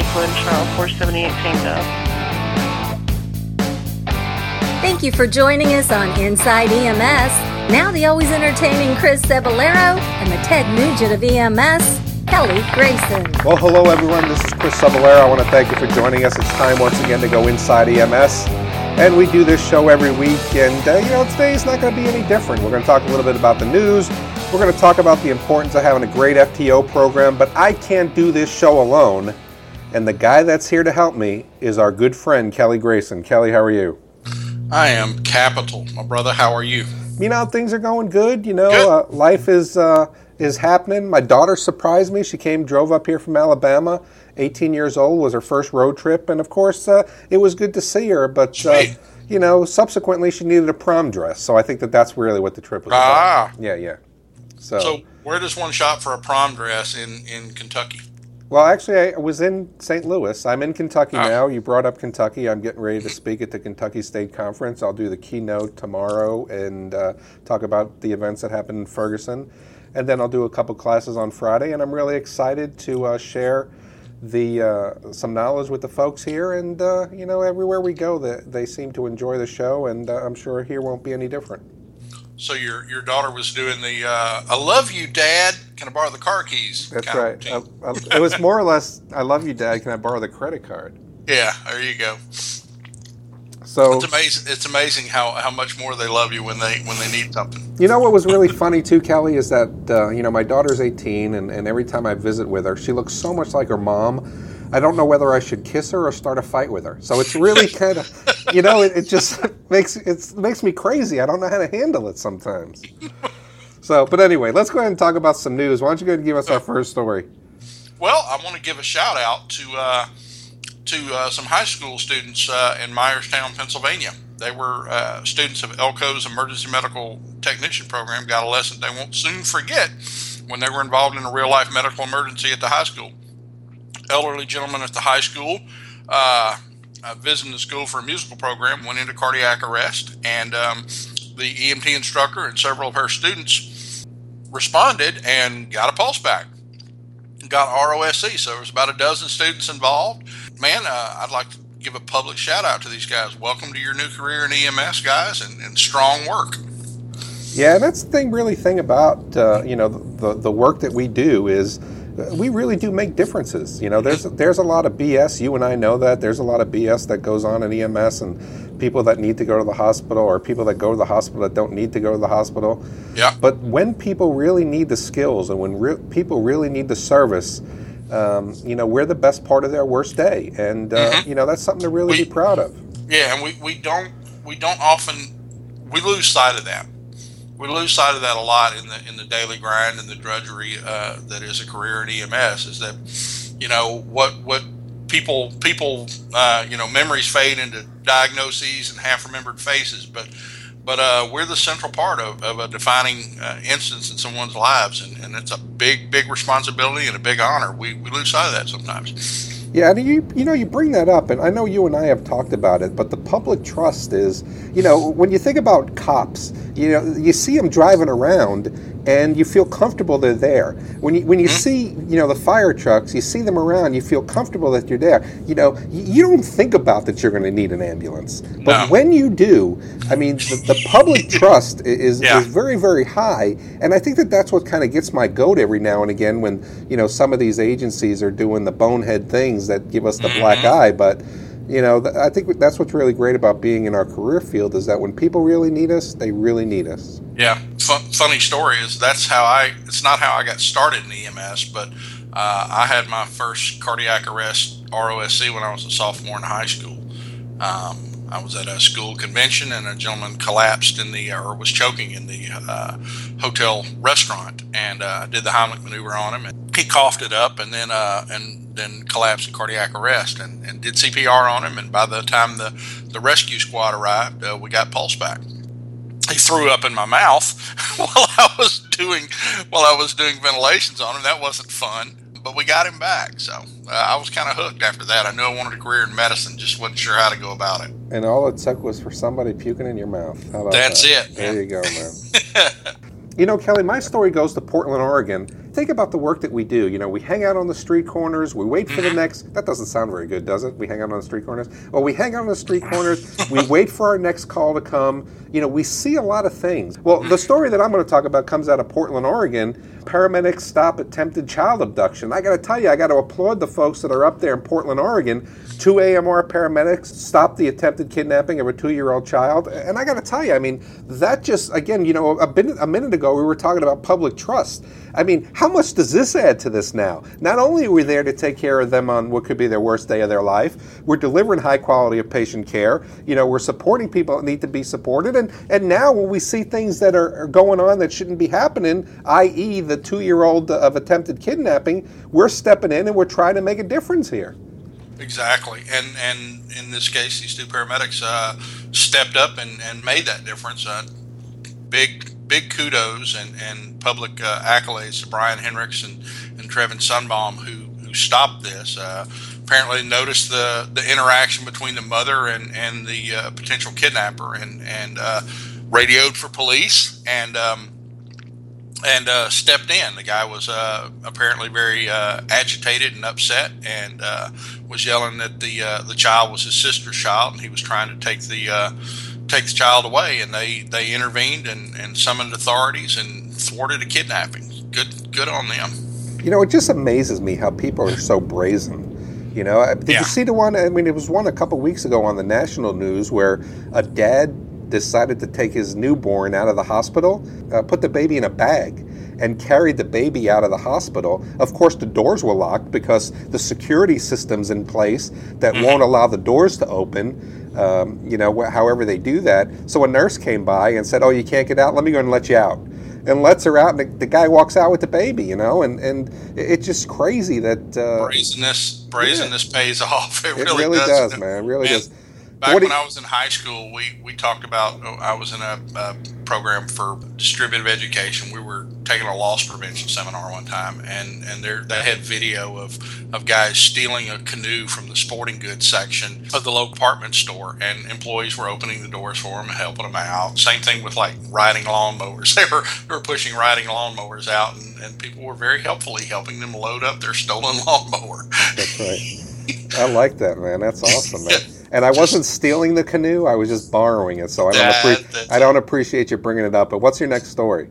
Lakewood, Charles 478 Tango. Thank you for joining us on Inside EMS. Now the always entertaining Chris Cebollero and the Ted Nugent of EMS, Kelly Grayson. Well, hello everyone. This is Chris Cebollero. I want to thank you for joining us. It's time once again to go inside EMS. And we do this show every week, and uh, you know, today is not going to be any different. We're going to talk a little bit about the news. We're going to talk about the importance of having a great FTO program, but I can't do this show alone. And the guy that's here to help me is our good friend, Kelly Grayson. Kelly, how are you? I am capital, my brother. How are you? You know, things are going good. You know, uh, life is uh, is happening. My daughter surprised me. She came, drove up here from Alabama. 18 years old was her first road trip, and of course, uh, it was good to see her. But uh, you know, subsequently, she needed a prom dress, so I think that that's really what the trip was ah. about. Yeah, yeah. So, so where does one shop for a prom dress in in Kentucky? Well, actually, I was in St. Louis. I'm in Kentucky oh. now. You brought up Kentucky. I'm getting ready to speak at the Kentucky State Conference. I'll do the keynote tomorrow and uh, talk about the events that happened in Ferguson. And then I'll do a couple classes on Friday. And I'm really excited to uh, share the uh, some knowledge with the folks here. And, uh, you know, everywhere we go, they, they seem to enjoy the show. And uh, I'm sure here won't be any different. So your your daughter was doing the uh, "I love you, Dad. Can I borrow the car keys?" That's right. I, I, it was more or less, "I love you, Dad. Can I borrow the credit card?" Yeah, there you go. So it's amazing. It's amazing how, how much more they love you when they when they need something. You know what was really funny too, Kelly, is that uh, you know my daughter's 18, and, and every time I visit with her, she looks so much like her mom I don't know whether I should kiss her or start a fight with her. So it's really kind of, you know, it, it just makes it makes me crazy. I don't know how to handle it sometimes. So, but anyway, let's go ahead and talk about some news. Why don't you go ahead and give us our first story? Well, I want to give a shout out to uh, to uh, some high school students uh, in Myerstown, Pennsylvania. They were uh, students of Elco's Emergency Medical Technician Program. Got a lesson they won't soon forget when they were involved in a real life medical emergency at the high school elderly gentleman at the high school uh, uh, visiting the school for a musical program went into cardiac arrest, and um, the EMT instructor and several of her students responded and got a pulse back, got ROSC. So there was about a dozen students involved. Man, uh, I'd like to give a public shout out to these guys. Welcome to your new career in EMS, guys, and, and strong work. Yeah, that's the thing, really, thing about uh, you know the the work that we do is we really do make differences. You know, there's there's a lot of BS. You and I know that there's a lot of BS that goes on in EMS and people that need to go to the hospital or people that go to the hospital that don't need to go to the hospital. Yeah. But when people really need the skills and when re- people really need the service, um, you know, we're the best part of their worst day, and uh, mm-hmm. you know that's something to really we, be proud of. Yeah, and we, we don't we don't often we lose sight of that we lose sight of that a lot in the in the daily grind and the drudgery uh, that is a career in EMS. Is that you know what what people people uh, you know memories fade into diagnoses and half remembered faces, but but uh, we're the central part of, of a defining uh, instance in someone's lives, and, and it's a big big responsibility and a big honor. We we lose sight of that sometimes. Yeah, and you you know you bring that up, and I know you and I have talked about it, but the public trust is, you know, when you think about cops, you know, you see them driving around, and you feel comfortable they're there. When you when you mm-hmm. see you know the fire trucks, you see them around, you feel comfortable that you're there. You know, you don't think about that you're going to need an ambulance, but no. when you do, I mean, the, the public trust is yeah. is very very high, and I think that that's what kind of gets my goat every now and again when you know some of these agencies are doing the bonehead things that give us the mm-hmm. black eye, but you know, I think that's what's really great about being in our career field is that when people really need us, they really need us. Yeah, F- funny story is that's how I. It's not how I got started in EMS, but uh, I had my first cardiac arrest ROSC when I was a sophomore in high school. Um, I was at a school convention and a gentleman collapsed in the or was choking in the uh, hotel restaurant and uh, did the Heimlich maneuver on him and he coughed it up and then uh, and then collapsed in cardiac arrest and, and did CPR on him and by the time the the rescue squad arrived uh, we got pulse back. He threw up in my mouth while I was doing while I was doing ventilations on him. That wasn't fun but we got him back. So uh, I was kind of hooked after that. I knew I wanted a career in medicine, just wasn't sure how to go about it. And all it took was for somebody puking in your mouth. That's that? it. There you go, man. you know, Kelly, my story goes to Portland, Oregon. Think about the work that we do. You know, we hang out on the street corners, we wait for the mm-hmm. next. That doesn't sound very good, does it? We hang out on the street corners. Well, we hang out on the street corners. we wait for our next call to come. You know, we see a lot of things. Well, the story that I'm going to talk about comes out of Portland, Oregon. Paramedics stop attempted child abduction. I got to tell you, I got to applaud the folks that are up there in Portland, Oregon. Two AMR paramedics stop the attempted kidnapping of a two-year-old child, and I got to tell you, I mean, that just again, you know, a, bit, a minute ago we were talking about public trust. I mean, how much does this add to this now? Not only are we there to take care of them on what could be their worst day of their life, we're delivering high quality of patient care. You know, we're supporting people that need to be supported, and and now when we see things that are, are going on that shouldn't be happening, i.e., the two-year-old of attempted kidnapping, we're stepping in and we're trying to make a difference here. Exactly, and and in this case, these two paramedics uh, stepped up and, and made that difference. Uh, big big kudos and, and public uh, accolades to Brian Hendricks and, and Trevin Sunbaum who who stopped this. Uh, apparently, noticed the the interaction between the mother and and the uh, potential kidnapper and and uh, radioed for police and. Um, and uh, stepped in. The guy was uh, apparently very uh, agitated and upset, and uh, was yelling that the uh, the child was his sister's child, and he was trying to take the uh, take the child away. And they, they intervened and, and summoned authorities and thwarted a kidnapping. Good good on them. You know, it just amazes me how people are so brazen. You know, did yeah. you see the one? I mean, it was one a couple weeks ago on the national news where a dad decided to take his newborn out of the hospital, uh, put the baby in a bag, and carried the baby out of the hospital. Of course, the doors were locked because the security system's in place that mm-hmm. won't allow the doors to open. Um, you know, wh- however they do that. So a nurse came by and said, "Oh, you can't get out. Let me go and let you out." And lets her out, and the, the guy walks out with the baby. You know, and and it's just crazy that uh, brazenness brazenness yeah. pays off. It, it really, really does, does man. It really man, does. Back when I was in high school, we, we talked about, oh, I was in a, a, program for distributive education. We were taking a loss prevention seminar one time, and, and there, they had video of, of guys stealing a canoe from the sporting goods section of the local department store, and employees were opening the doors for them and helping them out. Same thing with like riding lawnmowers. They were, they were pushing riding lawnmowers out, and, and people were very helpfully helping them load up their stolen lawnmower. That's right. I like that, man. That's awesome, man. And I wasn't stealing the canoe; I was just borrowing it. So I don't, appre- I don't appreciate you bringing it up. But what's your next story?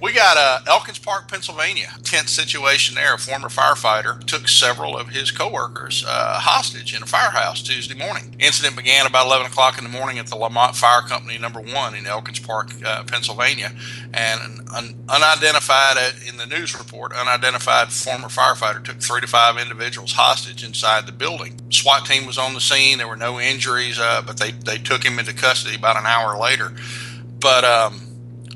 We got uh, Elkins Park, Pennsylvania. Tense situation there. A former firefighter took several of his coworkers uh, hostage in a firehouse Tuesday morning. Incident began about 11 o'clock in the morning at the La Mott Fire Company Number One in Elkins Park, uh, Pennsylvania, and an unidentified uh, in the news report, unidentified former firefighter took three to five individuals hostage inside the building. SWAT team was on the scene. There were no injuries, uh, but they they took him into custody about an hour later. But um,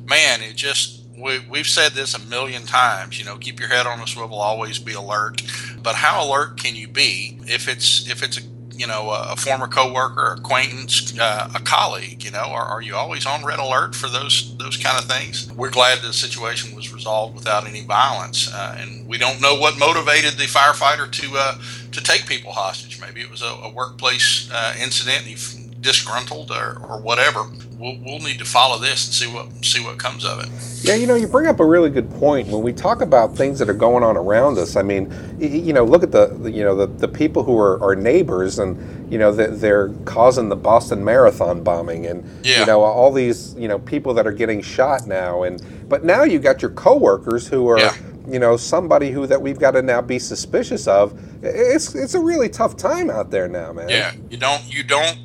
man, it just we, we've said this a million times. You know, keep your head on a swivel, always be alert. But how alert can you be if it's if it's a you know a, former coworker, acquaintance, uh, a colleague? You know, are, are you always on red alert for those those kind of things? We're glad the situation was resolved without any violence, uh, and we don't know what motivated the firefighter to uh, to take people hostage. Maybe it was a, a workplace uh, incident. He disgruntled or, or whatever, we'll, we'll need to follow this and see what see what comes of it. Yeah, you know, you bring up a really good point when we talk about things that are going on around us. I mean, you know, look at the you know the, the people who are our neighbors and you know they're causing the Boston Marathon bombing and yeah. you know all these you know people that are getting shot now and but now you got your coworkers who are. Yeah you know somebody who that we've got to now be suspicious of it's it's a really tough time out there now man yeah you don't you don't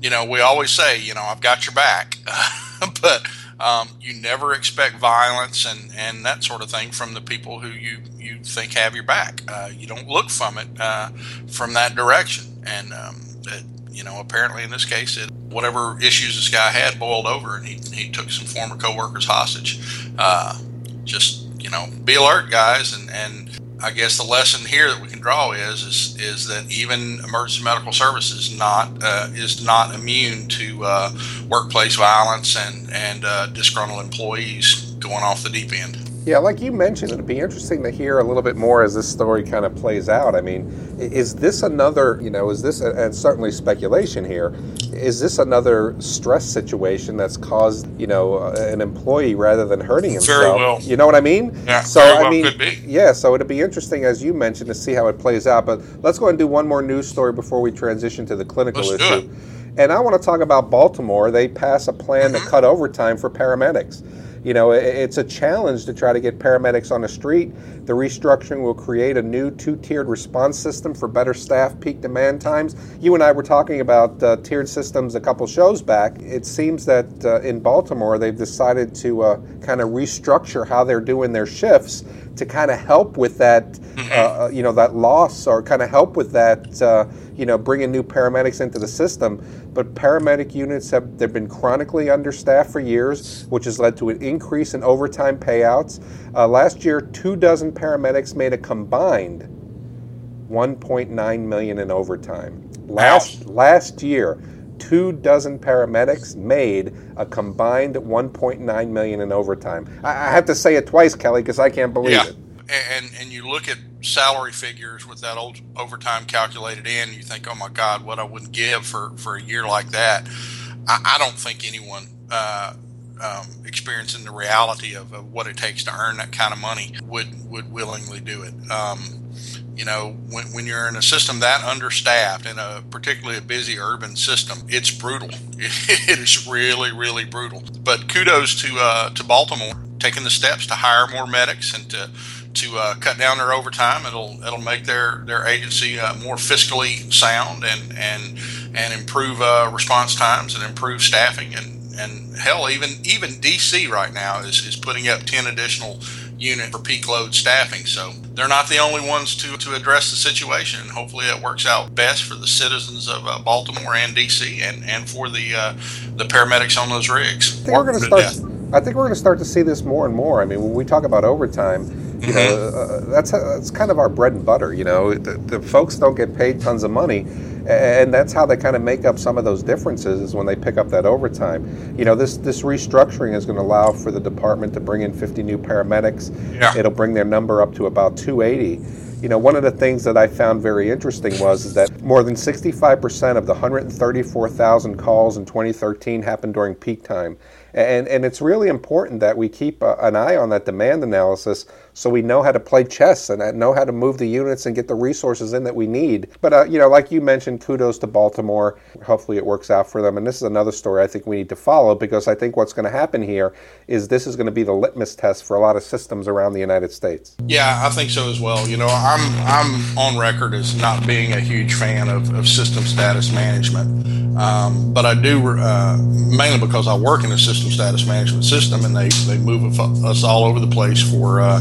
you know, we always say, you know, I've got your back, but um, you never expect violence and, and that sort of thing from the people who you, you think have your back. Uh, you don't look from it uh, from that direction. And, um, it, you know, apparently in this case, it, whatever issues this guy had boiled over and he, he took some former coworkers hostage. Uh, just, you know, be alert, guys, and, and I guess the lesson here that we can draw is is, is that even emergency medical services not uh, is not immune to uh, workplace violence and and uh, disgruntled employees going off the deep end. Yeah, like you mentioned, it'd be interesting to hear a little bit more as this story kind of plays out. I mean, is this another, you know, is this, and certainly speculation here, is this another stress situation that's caused, you know, an employee rather than hurting himself? Very well. You know what I mean? Yeah, So, very I well mean, could be. yeah, so it'd be interesting, as you mentioned, to see how it plays out. But let's go ahead and do one more news story before we transition to the clinical Let's do issue. And I want to talk about Baltimore. They pass a plan Mm-hmm. to cut overtime for paramedics. You know, it's a challenge to try to get paramedics on the street. The restructuring will create a new two tiered response system for better staff peak demand times. You and I were talking about uh, tiered systems a couple shows back. It seems that uh, in Baltimore, they've decided to uh, kind of restructure how they're doing their shifts to kind of help with that, uh, you know, that loss or kind of help with that, uh, you know, bringing new paramedics into the system. But paramedic units have they've been chronically understaffed for years, which has led to an increase in overtime payouts. Uh, last year, two dozen paramedics made a combined 1.9 million in overtime. Last last year, two dozen paramedics made a combined 1.9 million in overtime. I, I have to say it twice, Kelly, because I can't believe Yeah, it. and and you look at salary figures with that old overtime calculated in, you think, oh my God, what I wouldn't give for for a year like that. I, I don't think anyone. Uh, um, experiencing the reality of, of what it takes to earn that kind of money would would willingly do it. Um, you know, when, when you're in a system that understaffed in a particularly a busy urban system, it's brutal. It is really, really brutal. But kudos to uh, to Baltimore taking the steps to hire more medics and to to uh, cut down their overtime. It'll it'll make their their agency uh, more fiscally sound and and and improve uh, response times and improve staffing and and hell even even DC right now is, is putting up 10 additional unit for peak load staffing so they're not the only ones to, to address the situation and hopefully it works out best for the citizens of uh, Baltimore and DC and, and for the uh, the paramedics on those rigs we're going to start. death. I think we're going to start to see this more and more. I mean, when we talk about overtime, you know, Mm-hmm. uh, that's that's kind of our bread and butter. You know, the, the folks don't get paid tons of money, and that's how they kind of make up some of those differences is when they pick up that overtime. You know, this this restructuring is going to allow for the department to bring in 50 new paramedics. Yeah. It'll bring their number up to about 280. You know, one of the things that I found very interesting was is that more than 65% of the 134,000 calls in 2013 happened during peak time. And, and it's really important that we keep uh, an eye on that demand analysis so we know how to play chess and know how to move the units and get the resources in that we need. But, uh, you know, like you mentioned, kudos to Baltimore. Hopefully it works out for them. And this is another story I think we need to follow because I think what's going to happen here is this is going to be the litmus test for a lot of systems around the United States. Yeah, I think so as well. You know, I'm I'm on record as not being a huge fan of, of system status management, um, but I do uh, mainly because I work in a system status management system, and they they move us all over the place for uh,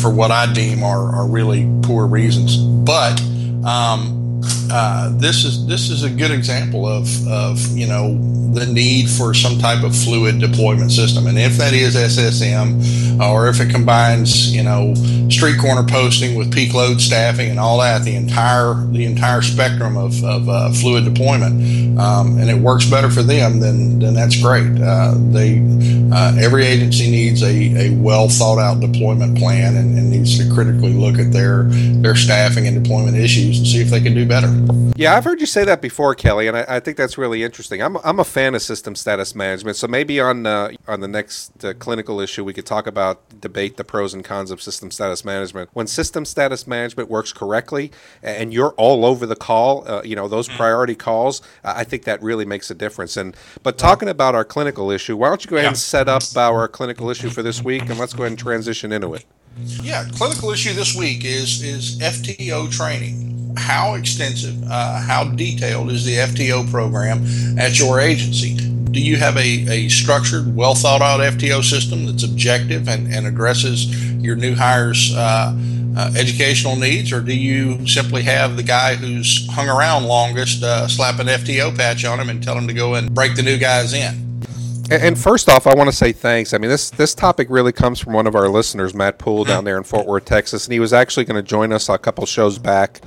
for what I deem are, are really poor reasons. But um, uh, this is this is a good example of of you know the need for some type of fluid deployment system, and if that is SSM, or if it combines you know street corner posting with peak load staffing and all that, the entire the entire spectrum of, of uh, fluid deployment, um, and it works better for them, then then that's great. Uh, they uh, every agency needs a, a well thought out deployment plan and, and needs to critically look at their their staffing and deployment issues and see if they can do better. Yeah, I've heard you say that before, Kelly, and I, I think that's really interesting. I'm, I'm a fan of system status management, so maybe on uh, on the next uh, clinical issue we could talk about debate the pros and cons of system status management. When system status management works correctly, and you're all over the call, uh, you know those priority calls, I think that really makes a difference. And but talking about our clinical issue, why don't you go ahead and set up our clinical issue for this week, and let's go ahead and transition into it. Yeah, clinical issue this week is is FTO training. How extensive, uh, how detailed is the FTO program at your agency? Do you have a, a structured, well thought out FTO system that's objective and, and addresses your new hires' uh, uh, educational needs, or do you simply have the guy who's hung around longest uh, slap an FTO patch on him and tell him to go and break the new guys in? And, and first off, I want to say thanks. I mean, this this topic really comes from one of our listeners, Matt Poole, down there in Fort Worth, Texas, and he was actually going to join us a couple shows back.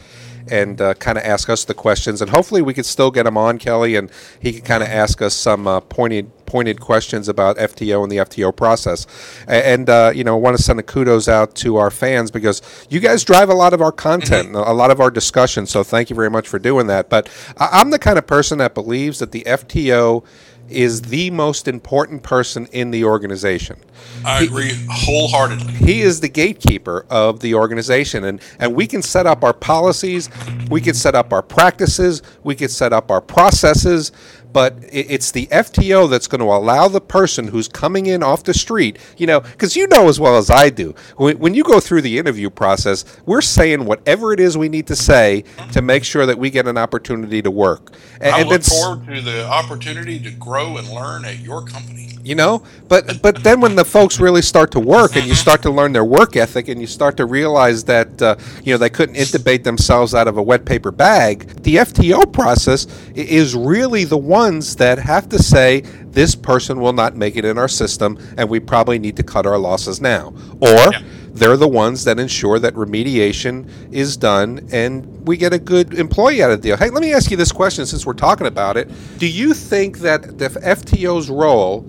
And uh, kind of ask us the questions. And hopefully, we could still get him on, Kelly, and he can kind of ask us some uh, pointed pointed questions about FTO and the FTO process. And, uh, you know, I want to send a kudos out to our fans because you guys drive a lot of our content, a lot of our discussion. So thank you very much for doing that. But I'm the kind of person that believes that the FTO is the most important person in the organization. I agree wholeheartedly. He is the gatekeeper of the organization, and, and we can set up our policies, we can set up our practices, we can set up our processes, but it's the FTO that's going to allow the person who's coming in off the street, you know, because you know as well as I do, when, you go through the interview process, we're saying whatever it is we need to say to make sure that we get an opportunity to work. And, I look forward to the opportunity to grow and learn at your company you know but but then when the folks really start to work and you start to learn their work ethic and you start to realize that uh, you know they couldn't intubate themselves out of a wet paper bag the FTO process is really the ones that have to say this person will not make it in our system and we probably need to cut our losses now or yeah. they're the ones that ensure that remediation is done and we get a good employee out of the deal hey let me ask you this question since we're talking about it do you think that the FTO's role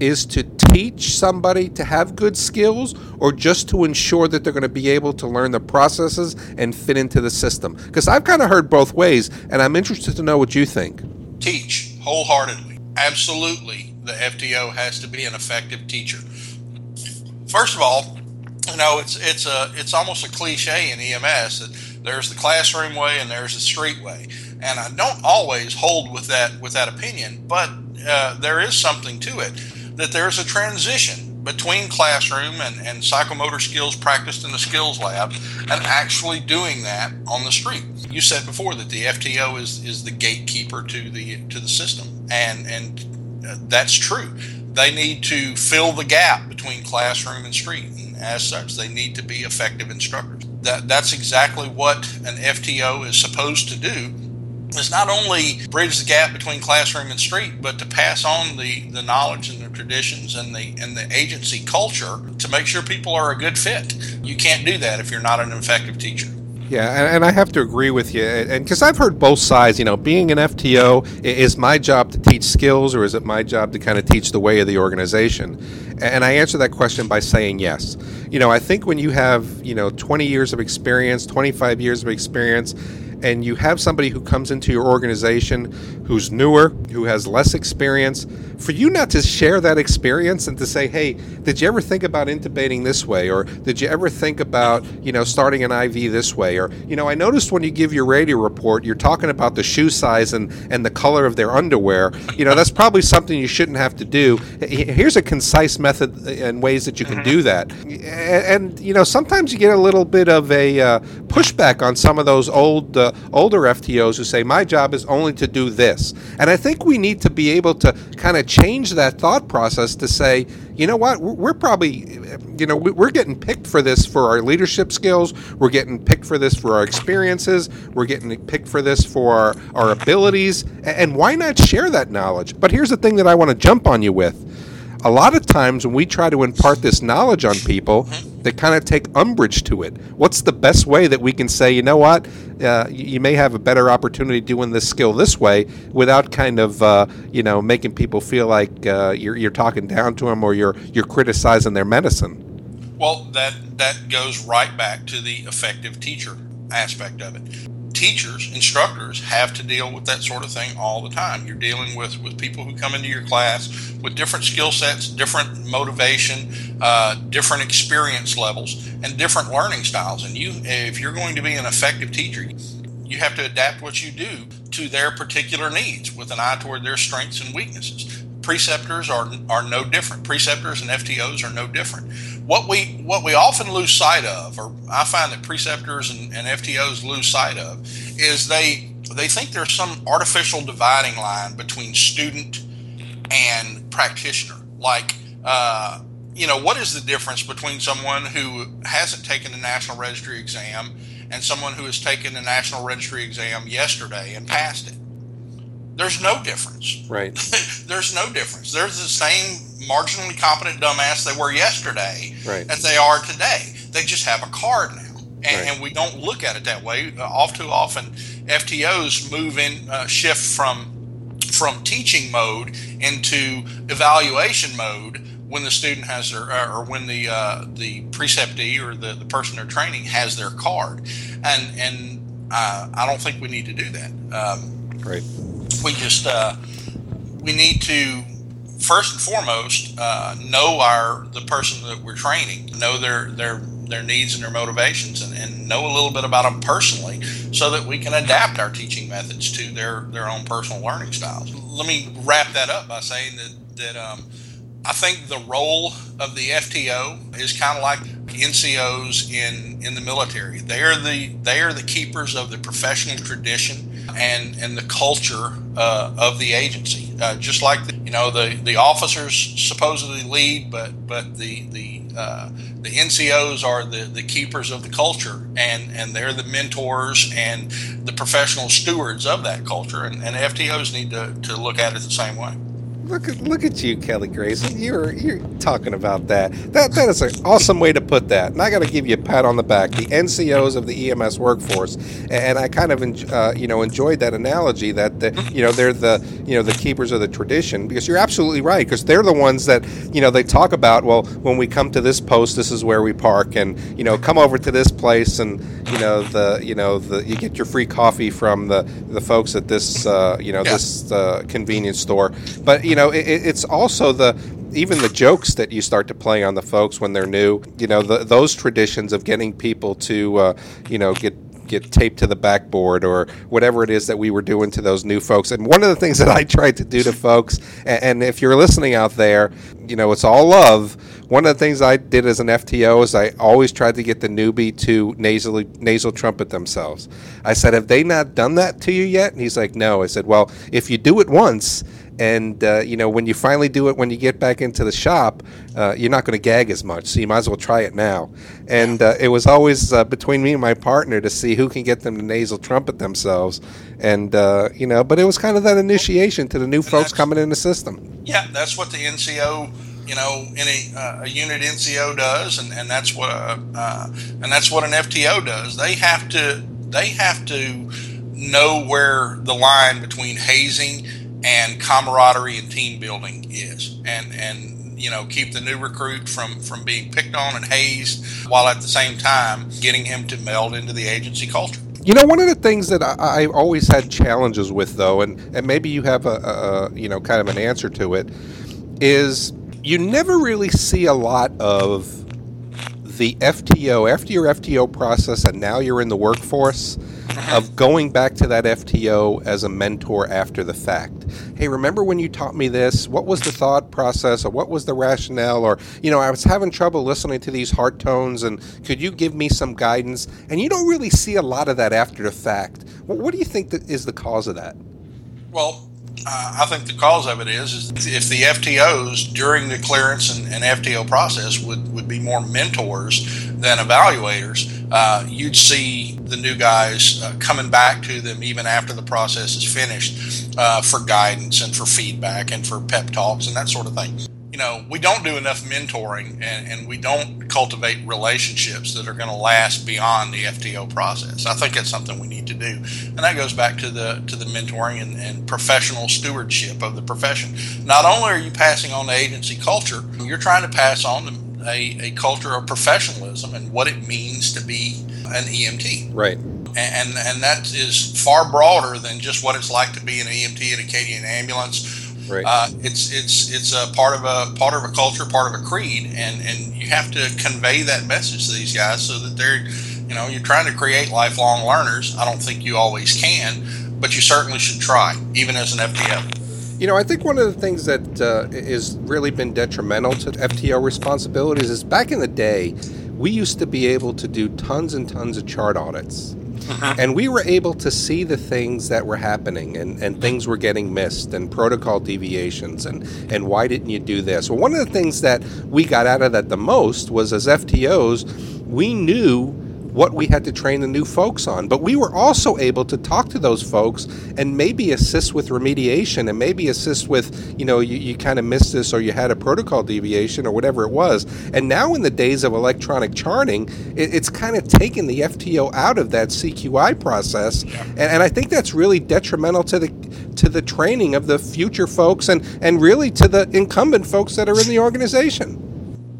is to teach somebody to have good skills or just to ensure that they're going to be able to learn the processes and fit into the system? Because I've kind of heard both ways, and I'm interested to know what you think. Teach wholeheartedly. Absolutely, the FTO has to be an effective teacher. First of all, you know it's it's a it's almost a cliche in EMS that there's the classroom way and there's the street way, and I don't always hold with that with that opinion, but uh, there is something to it that there's a transition between classroom and, and psychomotor skills practiced in the skills lab and actually doing that on the street. You said before that the FTO is, is the gatekeeper to the to the system, and and uh, that's true. They need to fill the gap between classroom and street, and as such, they need to be effective instructors. That that's exactly what an FTO is supposed to do is not only bridge the gap between classroom and street, but to pass on the, the knowledge and the traditions and the and the agency culture to make sure people are a good fit. You can't do that if you're not an effective teacher. Yeah, and, I have to agree with you, and because I've heard both sides. You know, being an FTO is my job to teach skills, or is it my job to kind of teach the way of the organization? And I answer that question by saying yes. You know, I think when you have you know 20 years of experience, 25 years of experience and you have somebody who comes into your organization who's newer, who has less experience, for you not to share that experience and to say, hey, did you ever think about intubating this way? Or did you ever think about, you know, starting an IV this way? Or, you know, I noticed when you give your radio report, you're talking about the shoe size and, and the color of their underwear. You know, that's probably something you shouldn't have to do. Here's a concise method and ways that you can do that. And, and you know, sometimes you get a little bit of a uh, pushback on some of those old, uh, older FTOs who say, my job is only to do this. And I think we need to be able to kind of change that thought process to say, you know what, we're probably, you know, we're getting picked for this for our leadership skills. We're getting picked for this for our experiences. We're getting picked for this for our, our abilities. And why not share that knowledge? But here's the thing that I want to jump on you with a lot of times when we try to impart this knowledge on people, they kind of take umbrage to it. What's the best way that we can say, you know what, uh, you may have a better opportunity doing this skill this way without kind of, uh, you know, making people feel like uh, you're, you're talking down to them or you're you're criticizing their medicine. Well, that that goes right back to the effective teacher aspect of it teachers, instructors have to deal with that sort of thing all the time. You're dealing with, with people who come into your class with different skill sets, different motivation, uh, different experience levels, and different learning styles. And you, if you're going to be an effective teacher, you have to adapt what you do to their particular needs with an eye toward their strengths and weaknesses. Preceptors are, are no different. Preceptors and FTOs are no different what we what we often lose sight of, or I find that preceptors and, and FTOs lose sight of, is they they think there's some artificial dividing line between student and practitioner. Like, uh, you know, what is the difference between someone who hasn't taken the National Registry exam and someone who has taken the National Registry exam yesterday and passed it? There's no difference. Right. There's no difference. There's the same marginally competent dumbass they were yesterday right. as they are today. They just have a card now. and, right. and, we don't look at it that way. Uh, all too often, FTOs move in, uh, shift from from teaching mode into evaluation mode when the student has their or when the uh, the preceptee or the, the person they're training has their card, and and uh, I don't think we need to do that. Um, right. We just uh, we need to first and foremost uh, know our the person that we're training, know their their their needs and their motivations, and, and know a little bit about them personally, so that we can adapt our teaching methods to their their own personal learning styles. Let me wrap that up by saying that that. Um, I think the role of the FTO is kind of like NCOs in, in the military. They are the they are the keepers of the professional tradition and and the culture uh, of the agency. Uh, just like the, you know the, the officers supposedly lead, but but the the uh, the NCOs are the, the keepers of the culture, and, and they're the mentors and the professional stewards of that culture. And, and FTOs need to, to look at it the same way. Look at look at you, Kelly Grayson. You're you're talking about that. That that is an awesome way to put that. And I got to give you a pat on the back. The NCOs of the EMS workforce, and I kind of uh, you know enjoyed that analogy that the, you know they're the you know the keepers of the tradition because you're absolutely right because they're the ones that you know they talk about. Well, when we come to this post, this is where we park, and you know come over to this place, and you know the you know the you get your free coffee from the the folks at this uh, you know yeah. this uh, convenience store. But you know, it, it's also the even the jokes that you start to play on the folks when they're new. You know, the, those traditions of getting people to, uh, you know, get get taped to the backboard or whatever it is that we were doing to those new folks. And one of the things that I tried to do to folks, and, and if you're listening out there, you know, it's all love. One of the things I did as an FTO is I always tried to get the newbie to nasally nasal trumpet themselves. I said, "Have they not done that to you yet?" And he's like, "No." I said, "Well, if you do it once." And uh, you know when you finally do it when you get back into the shop uh, you're not going to gag as much so you might as well try it now. And uh, it was always uh, between me and my partner to see who can get them to nasal trumpet themselves. And uh, you know but it was kind of that initiation to the new and folks coming in the system. Yeah that's what the nco you know any uh, a unit nco does and, and that's what and that's what an fto does. They have to they have to know where the line between hazing and camaraderie and team building is, and and you know keep the new recruit from from being picked on and hazed, while at the same time getting him to meld into the agency culture. You know, one of the things that I, I always had challenges with, though, and, and maybe you have a, a, you know kind of an answer to it, is you never really see a lot of the FTO after your FTO process, and now you're in the workforce of going back to that FTO as a mentor after the fact. Hey, remember when you taught me this? What was the thought process or what was the rationale? Or, you know, I was having trouble listening to these heart tones and could you give me some guidance? And you don't really see a lot of that after the fact. What do you think that is the cause of that? Well, uh, I think the cause of it is, is if the FTOs during the clearance and, and FTO process would, would be more mentors than evaluators, uh, you'd see the new guys uh, coming back to them even after the process is finished uh, for guidance and for feedback and for pep talks and that sort of thing you know, we don't do enough mentoring and, and we don't cultivate relationships that are going to last beyond the FTO process. I think that's something we need to do. And that goes back to the to the mentoring and, and professional stewardship of the profession. Not only are you passing on the agency culture, you're trying to pass on a, a culture of professionalism and what it means to be an EMT. Right. And, and that is far broader than just what it's like to be an EMT in a Acadian ambulance Right. Uh, it's it's it's a part of a part of a culture, part of a creed, and and you have to convey that message to these guys so that they're, you know, you're trying to create lifelong learners. I don't think you always can, but you certainly should try, even as an FTO. You know, I think one of the things that uh, has really been detrimental to FTO responsibilities is back in the day, we used to be able to do tons and tons of chart audits uh-huh. And we were able to see the things that were happening and, and things were getting missed and protocol deviations and, and why didn't you do this? Well, one of the things that we got out of that the most was as FTOs, we knew what we had to train the new folks on. But we were also able to talk to those folks and maybe assist with remediation and maybe assist with, you know, you, you kind of missed this or you had a protocol deviation or whatever it was. And now in the days of electronic charting, it, it's kind of taken the FTO out of that CQI process. And, and I think that's really detrimental to the to the training of the future folks and, and really to the incumbent folks that are in the organization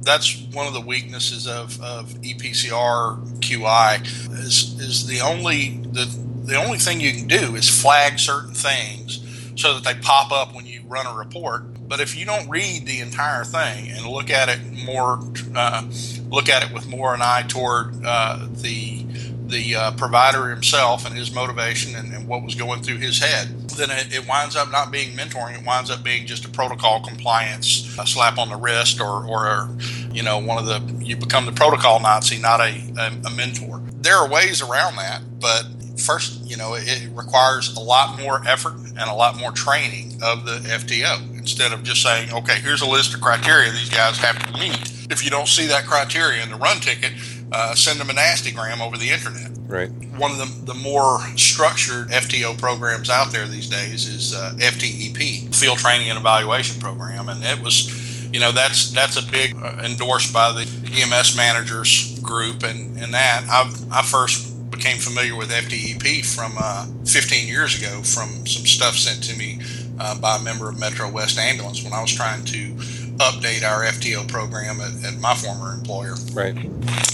that's one of the weaknesses of, of EPCR QI is is the only the the only thing you can do is flag certain things so that they pop up when you run a report. But if you don't read the entire thing and look at it more, uh, look at it with more an eye toward uh, the the uh, provider himself and his motivation and, and, what was going through his head, then it, it, winds up not being mentoring. It winds up being just a protocol compliance, a slap on the wrist, or, or you know, one of the you become the protocol Nazi, not a, a, a mentor. There are ways around that, but first, you know, it requires a lot more effort and a lot more training of the FTO instead of just saying, okay, here's a list of criteria these guys have to meet. If you don't see that criteria in the run ticket, uh, send them a nasty gram over the internet. Right. One of the, the more structured FTO programs out there these days is uh, FTEP, Field Training and Evaluation Program, and it was, you know, that's that's a big uh, endorsed by the EMS managers group, and and that I've I first became familiar with FTEP from uh, 15 years ago from some stuff sent to me uh, by a member of Metro West Ambulance when I was trying to update our FTO program at, at my former employer. Right.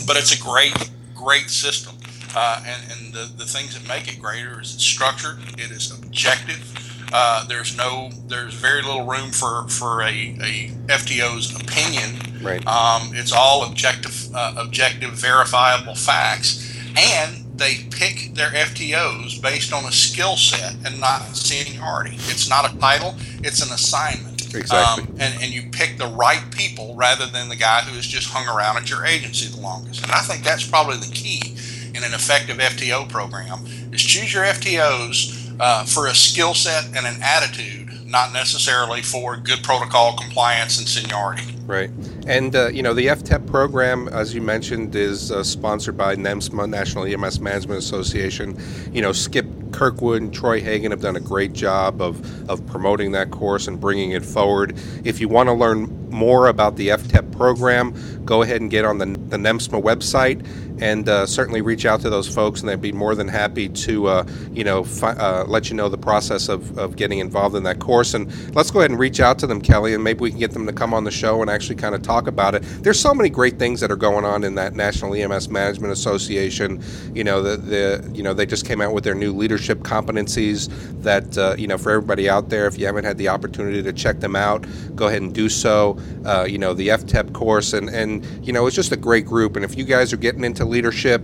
But it's a great, great system. Uh, and, and the, the things that make it greater is it's structured, it is objective. Uh, there's no, there's very little room for for a, a FTO's opinion. Right. Um, it's all objective, uh, objective, verifiable facts, and they pick their FTOs based on a skill set and not seniority. It's not a title; it's an assignment. Exactly. Um, and, and you pick the right people rather than the guy who has just hung around at your agency the longest. And I think that's probably the key in an effective FTO program is choose your FTOs uh, for a skill set and an attitude not necessarily for good protocol compliance and seniority. Right. And, uh, you know, the FTEP program, as you mentioned, is uh, sponsored by NEMSMA, National EMS Management Association. You know, Skip Kirkwood and Troy Hagen have done a great job of, of promoting that course and bringing it forward. If you want to learn more about the FTEP program, go ahead and get on the, the NEMSMA website and uh, certainly reach out to those folks, and they'd be more than happy to, uh, you know, fi- uh, let you know the process of, of getting involved in that course. And let's go ahead and reach out to them, Kelly, and maybe we can get them to come on the show and actually kind of talk about it. There's so many great things that are going on in that National EMS Management Association. You know, the, the you know they just came out with their new leadership competencies. That uh, you know, for everybody out there, if you haven't had the opportunity to check them out, go ahead and do so. Uh, you know, the FTEP course, and and you know, it's just a great group. And if you guys are getting into leadership,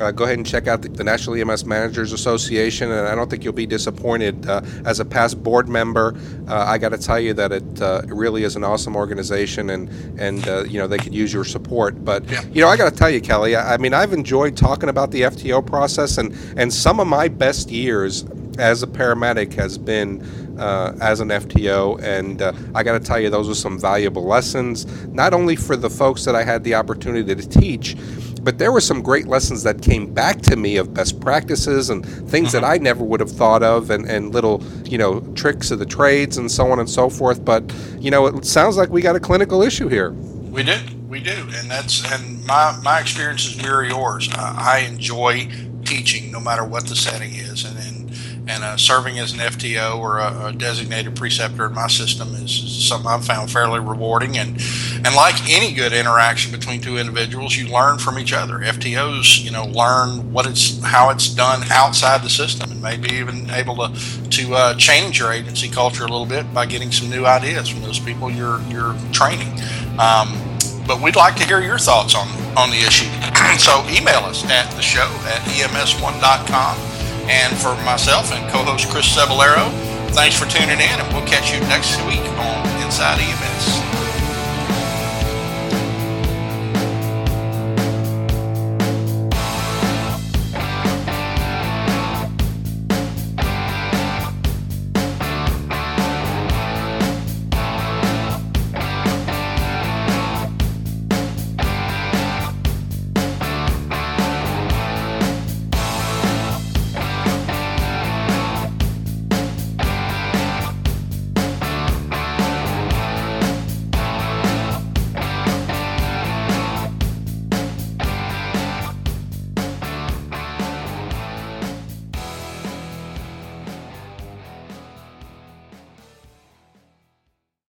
uh, go ahead and check out the, the, National EMS Managers Association. And I don't think you'll be disappointed. Uh, as a past board member, uh, I got to tell you that it, uh, it, really is an awesome organization, and and uh, you know they could use your support. But yeah. you know, I got to tell you, Kelly, I, I mean, I've enjoyed talking about the FTO process, and and some of my best years as a paramedic has been uh, as an FTO, and uh, I got to tell you, those are some valuable lessons, not only for the folks that I had the opportunity to teach, but there were some great lessons that came back to me of best practices and things that mm-hmm. I never would have thought of, and, and little, you know, tricks of the trades and so on and so forth. But, you know, it sounds like we got a clinical issue here. We do. We do. And that's, and my, my experience is mirror yours. I, I enjoy teaching no matter what the setting is. And, and and uh, serving as an FTO or a, a, designated preceptor in my system is, something I've found fairly rewarding. And and like any good interaction between two individuals, you learn from each other. FTOs, you know, learn what it's how it's done outside the system, and maybe even able to to uh, change your agency culture a little bit by getting some new ideas from those people you're you're training. Um, but we'd like to hear your thoughts on on the issue. so email us at the show at ems1.com and for myself and co host Chris Cebollero, thanks for tuning in, and we'll catch you next week on Inside EMS.